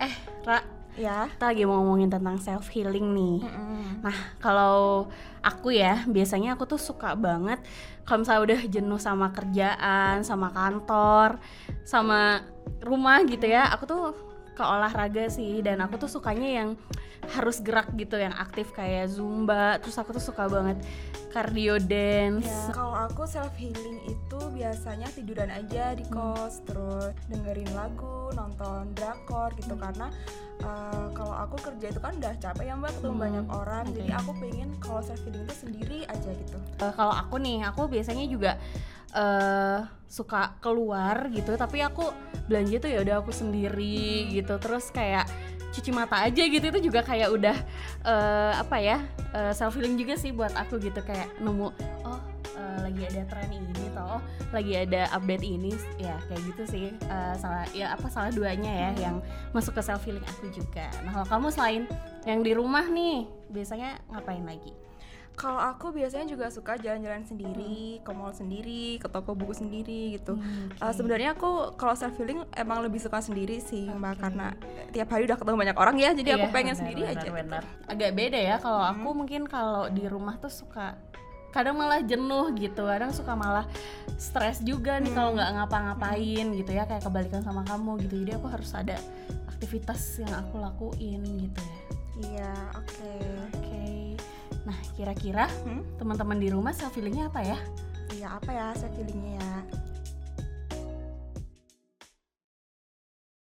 Eh, Ra, Ya. kita lagi mau ngomongin tentang self healing nih. Nah, kalau aku ya, biasanya aku tuh suka banget kalau misalnya udah jenuh sama kerjaan, sama kantor, sama rumah gitu ya, aku tuh ke olahraga sih dan aku tuh sukanya yang harus gerak gitu, yang aktif kayak zumba. Terus aku tuh suka banget cardio dance. Ya, kalau aku self healing itu biasanya tiduran aja di kos, terus dengerin lagu, nonton drakor gitu karena uh, kalau aku kerja itu kan udah capek ya mbak ketemu Hmm, banyak orang, oke. jadi aku pengen kalau self healing itu sendiri aja gitu. Eh, kalau aku nih, aku biasanya juga eh suka keluar gitu, tapi aku belanja tuh ya udah aku sendiri gitu. Terus kayak cuci mata aja gitu itu juga kayak udah eh apa ya self healing juga sih buat aku gitu kayak nemu oh eh, lagi ada tren ini toh oh, lagi ada update ini ya kayak gitu sih Eh, salah ya apa salah duanya ya yang masuk ke self healing aku juga. Nah kalau kamu selain yang di rumah nih biasanya ngapain lagi? Kalau aku biasanya juga suka jalan-jalan sendiri, ke mall sendiri, ke toko buku sendiri gitu. Hmm, Uh, sebenarnya aku kalau self healing emang lebih suka sendiri sih mbak Oke. karena tiap hari udah ketemu banyak orang ya jadi aku Iya, pengen benar, sendiri benar, aja gitu. benar. agak beda ya kalau aku mungkin kalau di rumah tuh suka kadang malah jenuh gitu kadang suka malah stres juga nih kalau nggak ngapa-ngapain gitu ya kayak kebalikan sama kamu gitu jadi aku harus ada aktivitas yang aku lakuin gitu ya Iya oke. oke nah kira-kira Hmm? teman-teman di rumah self healingnya apa ya Iya apa ya self healingnya ya?